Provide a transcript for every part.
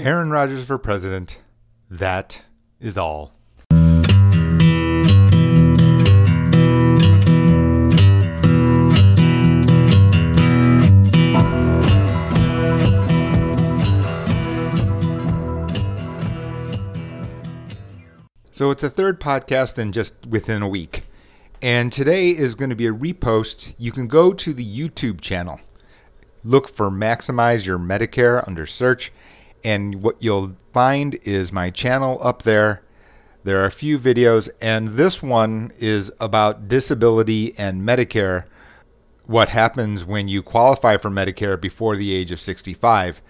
Aaron Rodgers for president. That is all. So it's a third podcast in just within a week. And today is going to be a repost. You can go to the YouTube channel, look for Maximize Your Medicare under search, and what you'll find is my channel up there. There are a few videos, and this one is about disability and Medicare. What happens when you qualify for Medicare before the age of 65?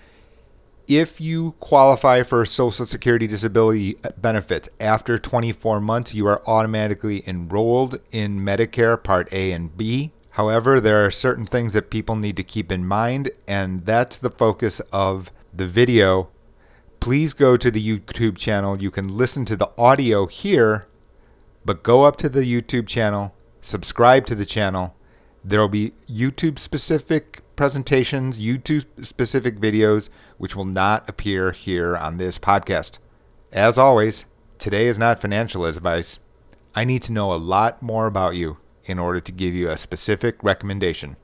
If you qualify for Social Security disability benefits after 24 months, you are automatically enrolled in Medicare Part A and B. However, there are certain things that people need to keep in mind, and that's the focus of the video. Please go to the YouTube channel. You can listen to the audio here, but go up to the YouTube channel, subscribe to the channel. There will be YouTube specific presentations, YouTube specific videos, which will not appear here on this podcast. As always, today is not financial advice. I need to know a lot more about you in order to give you a specific recommendation.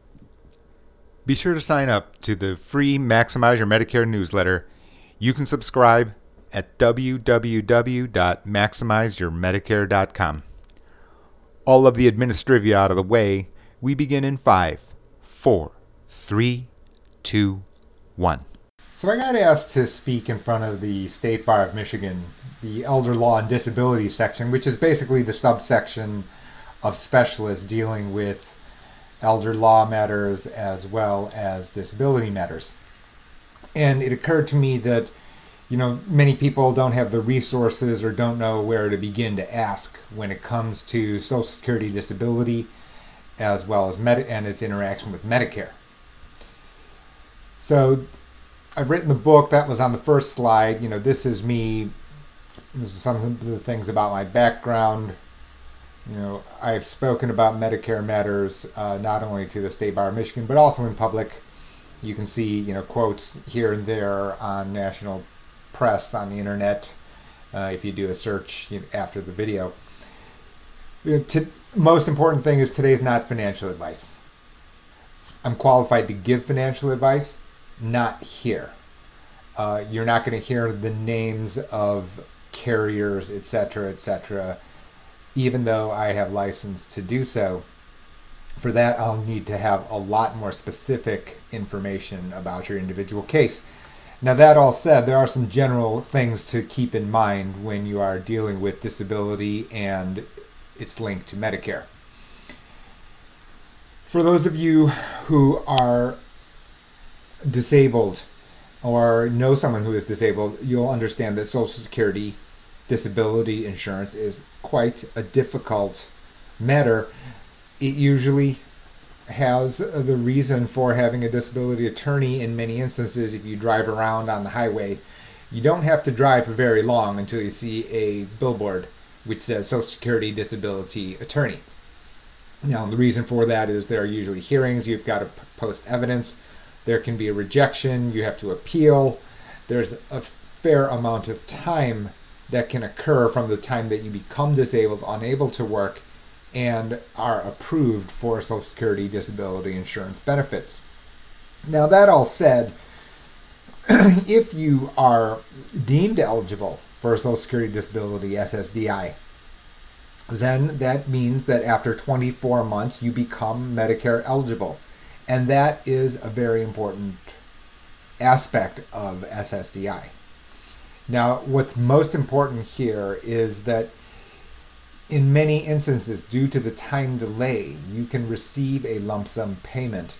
Be sure to sign up to the free Maximize Your Medicare newsletter. You can subscribe at www.maximizeyourmedicare.com. All of the administrivia out of the way, we begin in five, four, three, two, one. So I got asked to speak in front of the State Bar of Michigan, the Elder Law and Disability section, which is basically the subsection of specialists dealing with elder law matters as well as disability matters. And it occurred to me that, you know, many people don't have the resources or don't know where to begin to ask when it comes to Social Security disability as well as med- and its interaction with Medicare. So I've written the book that was on the first slide. You know, this is me. This is some of the things about my background. You know, I've spoken about Medicare matters uh, not only to the State Bar of Michigan, but also in public. You can see, you know, quotes here and there on national press on the internet uh, if you do a search you know, after the video. You know, most important thing is today's not financial advice. I'm qualified to give financial advice not here. Uh, you're not going to hear the names of carriers, etc., etc., even though I have license to do so. For that, I'll need to have a lot more specific information about your individual case. Now, that all said, there are some general things to keep in mind when you are dealing with disability and its link to Medicare. For those of you who are disabled or know someone who is disabled, you'll understand that Social Security disability insurance is quite a difficult matter. It usually has the reason for having a disability attorney in many instances if you drive around on the highway. You don't have to drive for very long until you see a billboard which says Social Security Disability Attorney. Now, the reason for that is there are usually hearings, you've got to post evidence there can be a rejection, you have to appeal. There's a fair amount of time that can occur from the time that you become disabled, unable to work, and are approved for Social Security disability insurance benefits. Now, that all said, if you are deemed eligible for Social Security disability SSDI, then that means that after 24 months you become Medicare eligible. And that is a very important aspect of SSDI. Now, what's most important here is that in many instances, due to the time delay, you can receive a lump sum payment.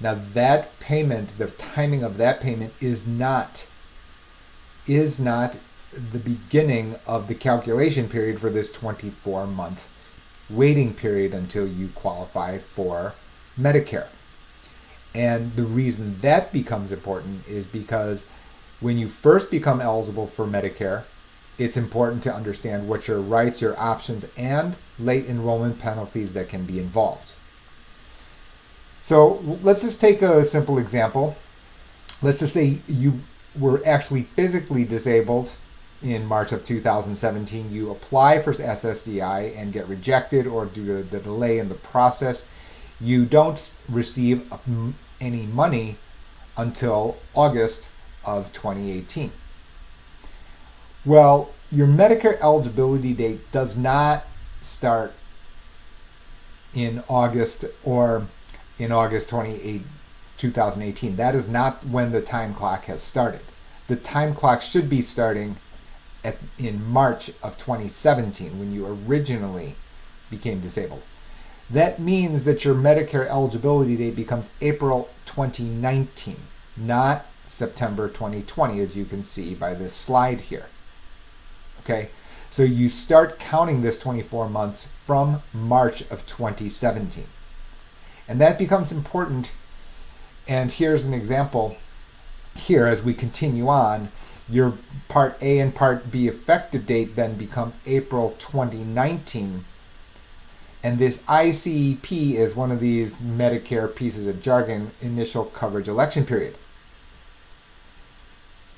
Now, that payment, the timing of that payment is not is not the beginning of the calculation period for this 24 month waiting period until you qualify for Medicare. And the reason that becomes important is because when you first become eligible for Medicare, it's important to understand what your rights, your options, and late enrollment penalties that can be involved. So let's just take a simple example. Let's just say you were actually physically disabled in March of 2017, you apply for SSDI and get rejected or due to the delay in the process, you don't receive um, any money until August of 2018. Well, your Medicare eligibility date does not start in August or in August 28, 2018. That is not when the time clock has started. The time clock should be starting at, in March of 2017 when you originally became disabled. That means that your Medicare eligibility date becomes April 2019, not September 2020, as you can see by this slide here. Okay, so you start counting this 24 months from March of 2017. And that becomes important. And here's an example here as we continue on. Your Part A and Part B effective date then become April 2019. And this ICEP is one of these Medicare pieces of jargon, initial coverage election period.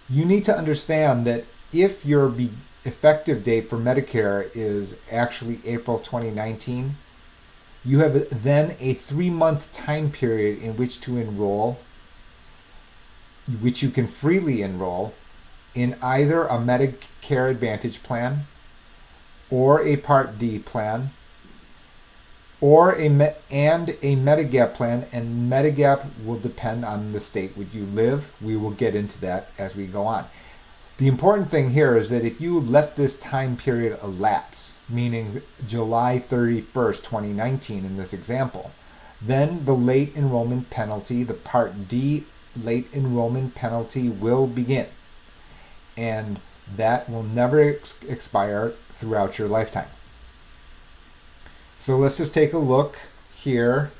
You need to understand that if your be- effective date for Medicare is actually April 2019, you have then a three month time period in which to enroll, which you can freely enroll in either a Medicare Advantage plan or a Part D plan or a and a Medigap plan and Medigap will depend on the state where you live. We will get into that as we go on. The important thing here is that if you let this time period elapse, meaning July 31st, 2019 in this example, then the late enrollment penalty, the Part D late enrollment penalty will begin. And that will never ex- expire throughout your lifetime. So let's just take a look here.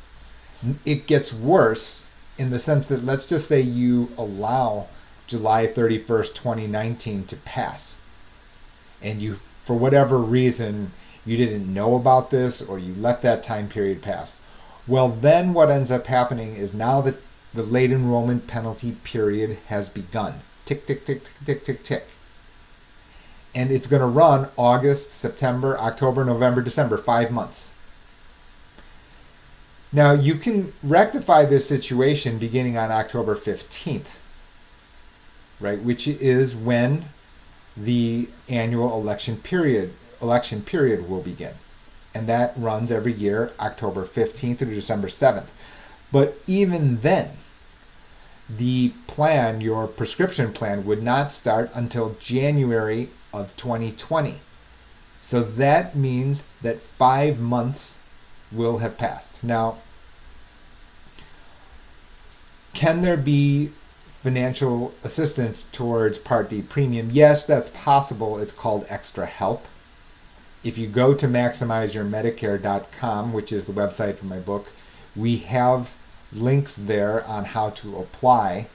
It gets worse in the sense that let's just say you allow July 31st, 2019 to pass. And you, for whatever reason, you didn't know about this or you let that time period pass. Well, then what ends up happening is now that the late enrollment penalty period has begun. Tick, tick, tick, tick, tick, tick, tick. And it's going to run August, September, October, November, December, five months. Now, you can rectify this situation beginning on October 15th right? Which is when the annual election period election period will begin. And that runs every year October 15th through December 7th. But even then, the plan, your prescription plan, would not start until January of 2020. So that means that five months will have passed. Now, can there be financial assistance towards Part D premium. Yes, that's possible. It's called Extra Help. If you go to maximizeyourmedicare.com, which is the website for my book, we have links there on how to apply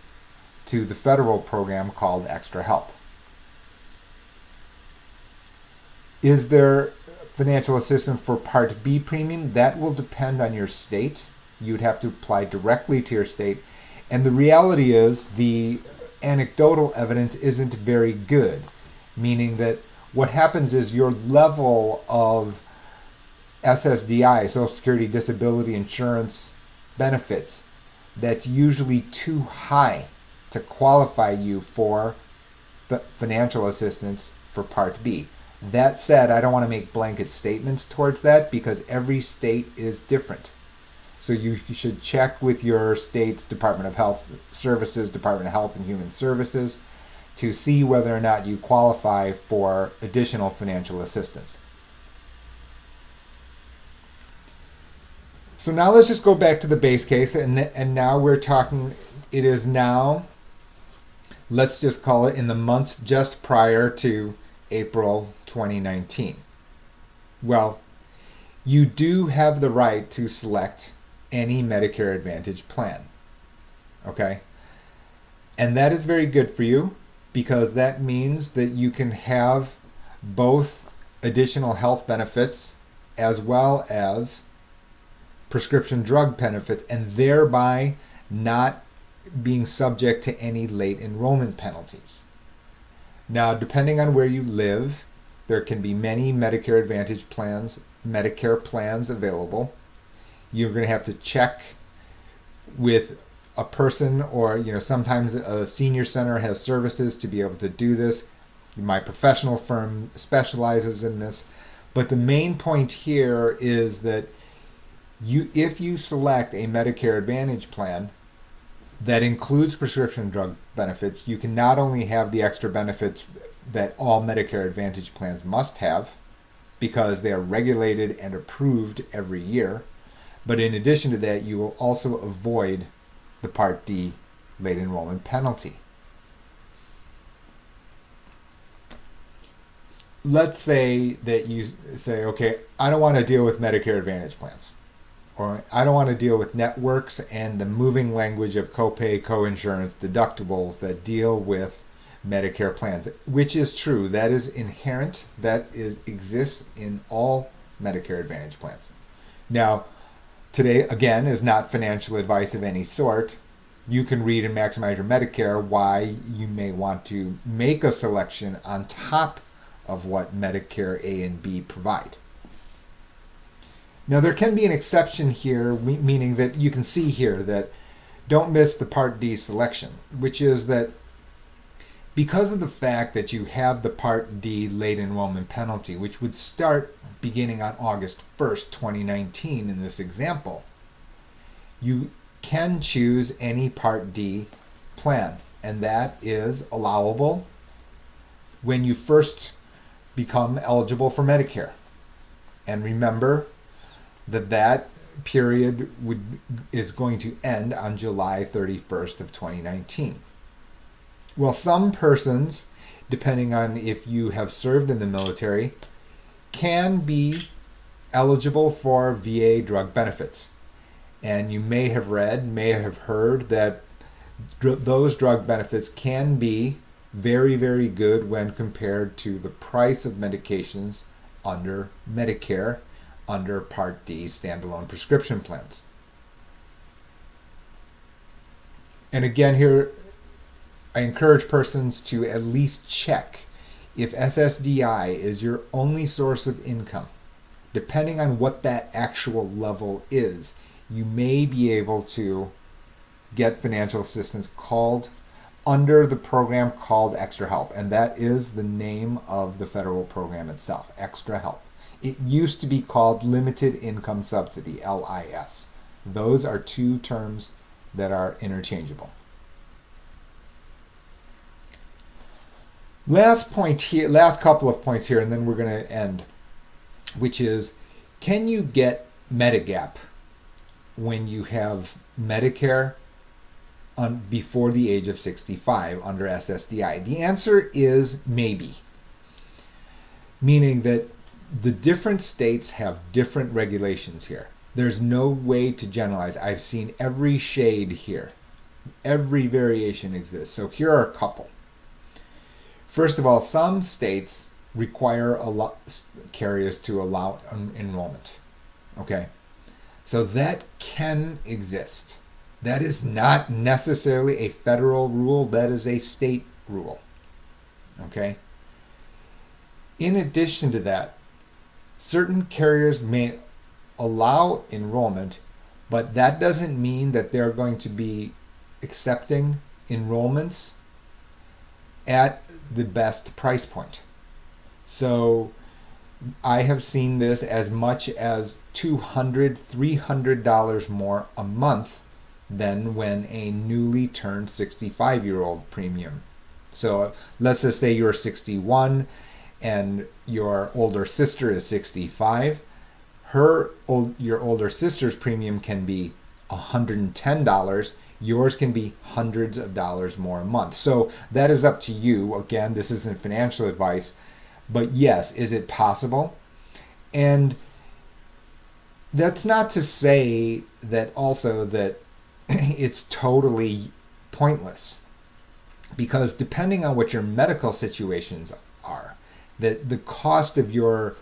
to the federal program called Extra Help. Is there financial assistance for Part B premium? That will depend on your state. You'd have to apply directly to your state and the reality is, the anecdotal evidence isn't very good, meaning that what happens is your level of SSDI, Social Security Disability Insurance benefits, that's usually too high to qualify you for f- financial assistance for Part B. That said, I don't want to make blanket statements towards that because every state is different. So you should check with your state's Department of Health Services, Department of Health and Human Services to see whether or not you qualify for additional financial assistance. So now let's just go back to the base case and and now we're talking it is now let's just call it in the months just prior to April 2019. Well, you do have the right to select any Medicare Advantage plan. Okay? And that is very good for you because that means that you can have both additional health benefits as well as prescription drug benefits and thereby not being subject to any late enrollment penalties. Now, depending on where you live, there can be many Medicare Advantage plans, Medicare plans available. You're going to have to check with a person or you know sometimes a senior center has services to be able to do this my professional firm specializes in this but the main point here is that you if you select a medicare advantage plan that includes prescription drug benefits you can not only have the extra benefits that all medicare advantage plans must have because they are regulated and approved every year but in addition to that you will also avoid the Part D late enrollment penalty. Let's say that you say, okay, I don't want to deal with Medicare Advantage plans, or I don't want to deal with networks and the moving language of copay, coinsurance, deductibles that deal with Medicare plans, which is true. That is inherent. That is exists in all Medicare Advantage plans. Now, Today, again, is not financial advice of any sort. You can read and maximize your Medicare why you may want to make a selection on top of what Medicare A and B provide. Now, there can be an exception here, meaning that you can see here that don't miss the Part D selection, which is that because of the fact that you have the Part D late enrollment penalty, which would start beginning on August 1st, 2019, in this example, you can choose any Part D plan, and that is allowable when you first become eligible for Medicare. And remember that that period would is going to end on July 31st of 2019. Well, some persons, depending on if you have served in the military, can be eligible for VA drug benefits. And you may have read, may have heard that dr- those drug benefits can be very, very good when compared to the price of medications under Medicare, under Part D standalone prescription plans. And again, here, I encourage persons to at least check if SSDI is your only source of income, depending on what that actual level is, you may be able to get financial assistance called under the program called Extra Help, and that is the name of the federal program itself, Extra Help. It used to be called Limited Income Subsidy, LIS. Those are two terms that are interchangeable. Last point here, last couple of points here, and then we're going to end, which is can you get Medigap when you have Medicare on before the age of 65 under SSDI? The answer is maybe. Meaning that the different states have different regulations here. There's no way to generalize. I've seen every shade here. Every variation exists. So here are a couple. First of all, some states require a lot carriers to allow enrollment. Okay, so that can exist. That is not necessarily a federal rule. That is a state rule. Okay. In addition to that, certain carriers may allow enrollment, but that doesn't mean that they're going to be accepting enrollments at the best price point. So I have seen this as much as $200, $300 more a month than when a newly turned 65 year old premium. So let's just say you're 61 and your older sister is 65. Her old, your older sister's premium can be $110 yours can be hundreds of dollars more a month. So that is up to you. Again, this isn't financial advice, but yes, is it possible? And that's not to say that also that it's totally pointless because depending on what your medical situations are, the, the cost of your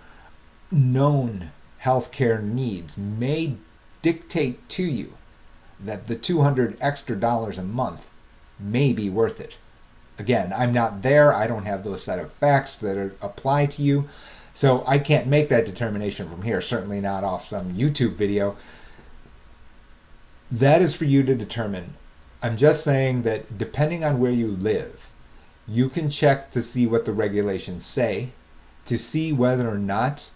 known healthcare needs may dictate to you that the 200 extra dollars a month may be worth it. Again, I'm not there. I don't have those set of facts that are, apply to you. So I can't make that determination from here, certainly not off some YouTube video. That is for you to determine. I'm just saying that depending on where you live, you can check to see what the regulations say, to see whether or not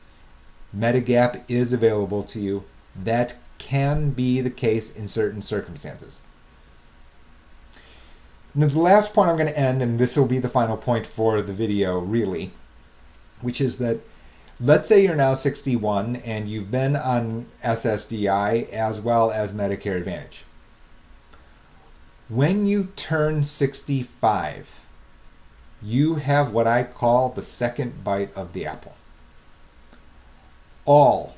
Medigap is available to you. That can be the case in certain circumstances. Now, the last point I'm going to end, and this will be the final point for the video, really, which is that let's say you're now 61 and you've been on SSDI as well as Medicare Advantage. When you turn 65, you have what I call the second bite of the apple. All,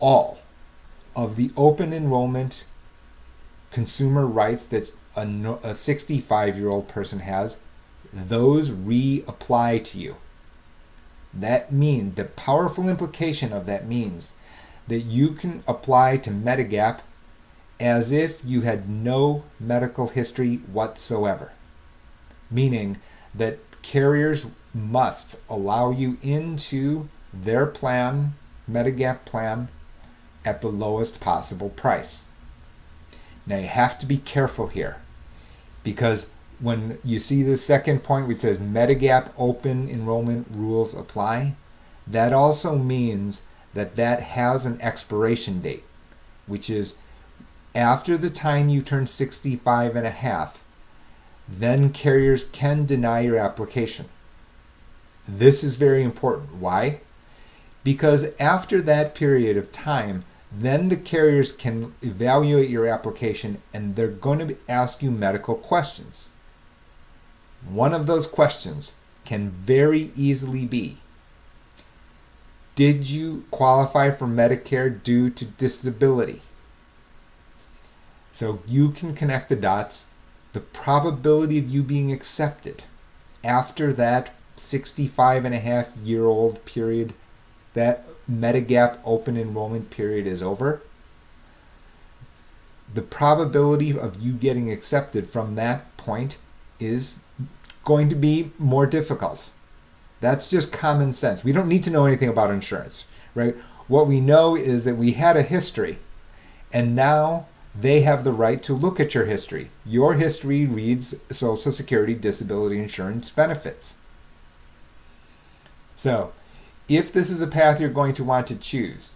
all of the open enrollment consumer rights that a 65 year old person has, those reapply to you. That means the powerful implication of that means that you can apply to Medigap as if you had no medical history whatsoever. Meaning that carriers must allow you into their plan, Medigap plan, at the lowest possible price. Now you have to be careful here because when you see the second point which says Medigap open enrollment rules apply, that also means that that has an expiration date, which is after the time you turn 65 and a half, then carriers can deny your application. This is very important. Why? Because after that period of time, then the carriers can evaluate your application and they're going to ask you medical questions. One of those questions can very easily be Did you qualify for Medicare due to disability? So you can connect the dots. The probability of you being accepted after that 65 and a half year old period that Medigap open enrollment period is over, the probability of you getting accepted from that point is going to be more difficult. That's just common sense. We don't need to know anything about insurance, right? What we know is that we had a history, and now they have the right to look at your history. Your history reads Social Security disability insurance benefits. So, if this is a path you're going to want to choose,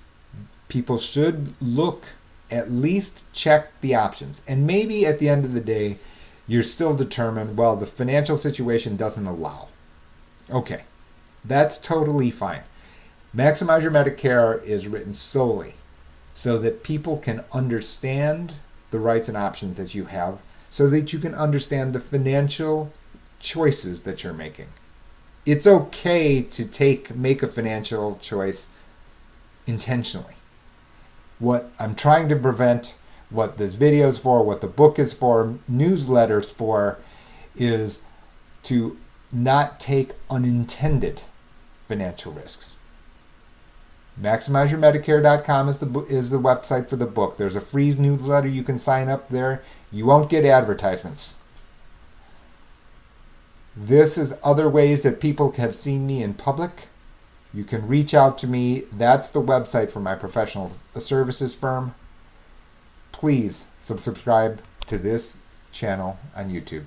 people should look, at least check the options. And maybe at the end of the day, you're still determined, well, the financial situation doesn't allow. Okay, that's totally fine. Maximize Your Medicare is written solely so that people can understand the rights and options that you have, so that you can understand the financial choices that you're making it's okay to take make a financial choice intentionally. What I'm trying to prevent, what this video is for, what the book is for, newsletters for, is to not take unintended financial risks. MaximizeYourMedicare.com is the is the website for the book. There's a free newsletter you can sign up there. You won't get advertisements. This is other ways that people have seen me in public. You can reach out to me. That's the website for my professional services firm. Please subscribe to this channel on YouTube.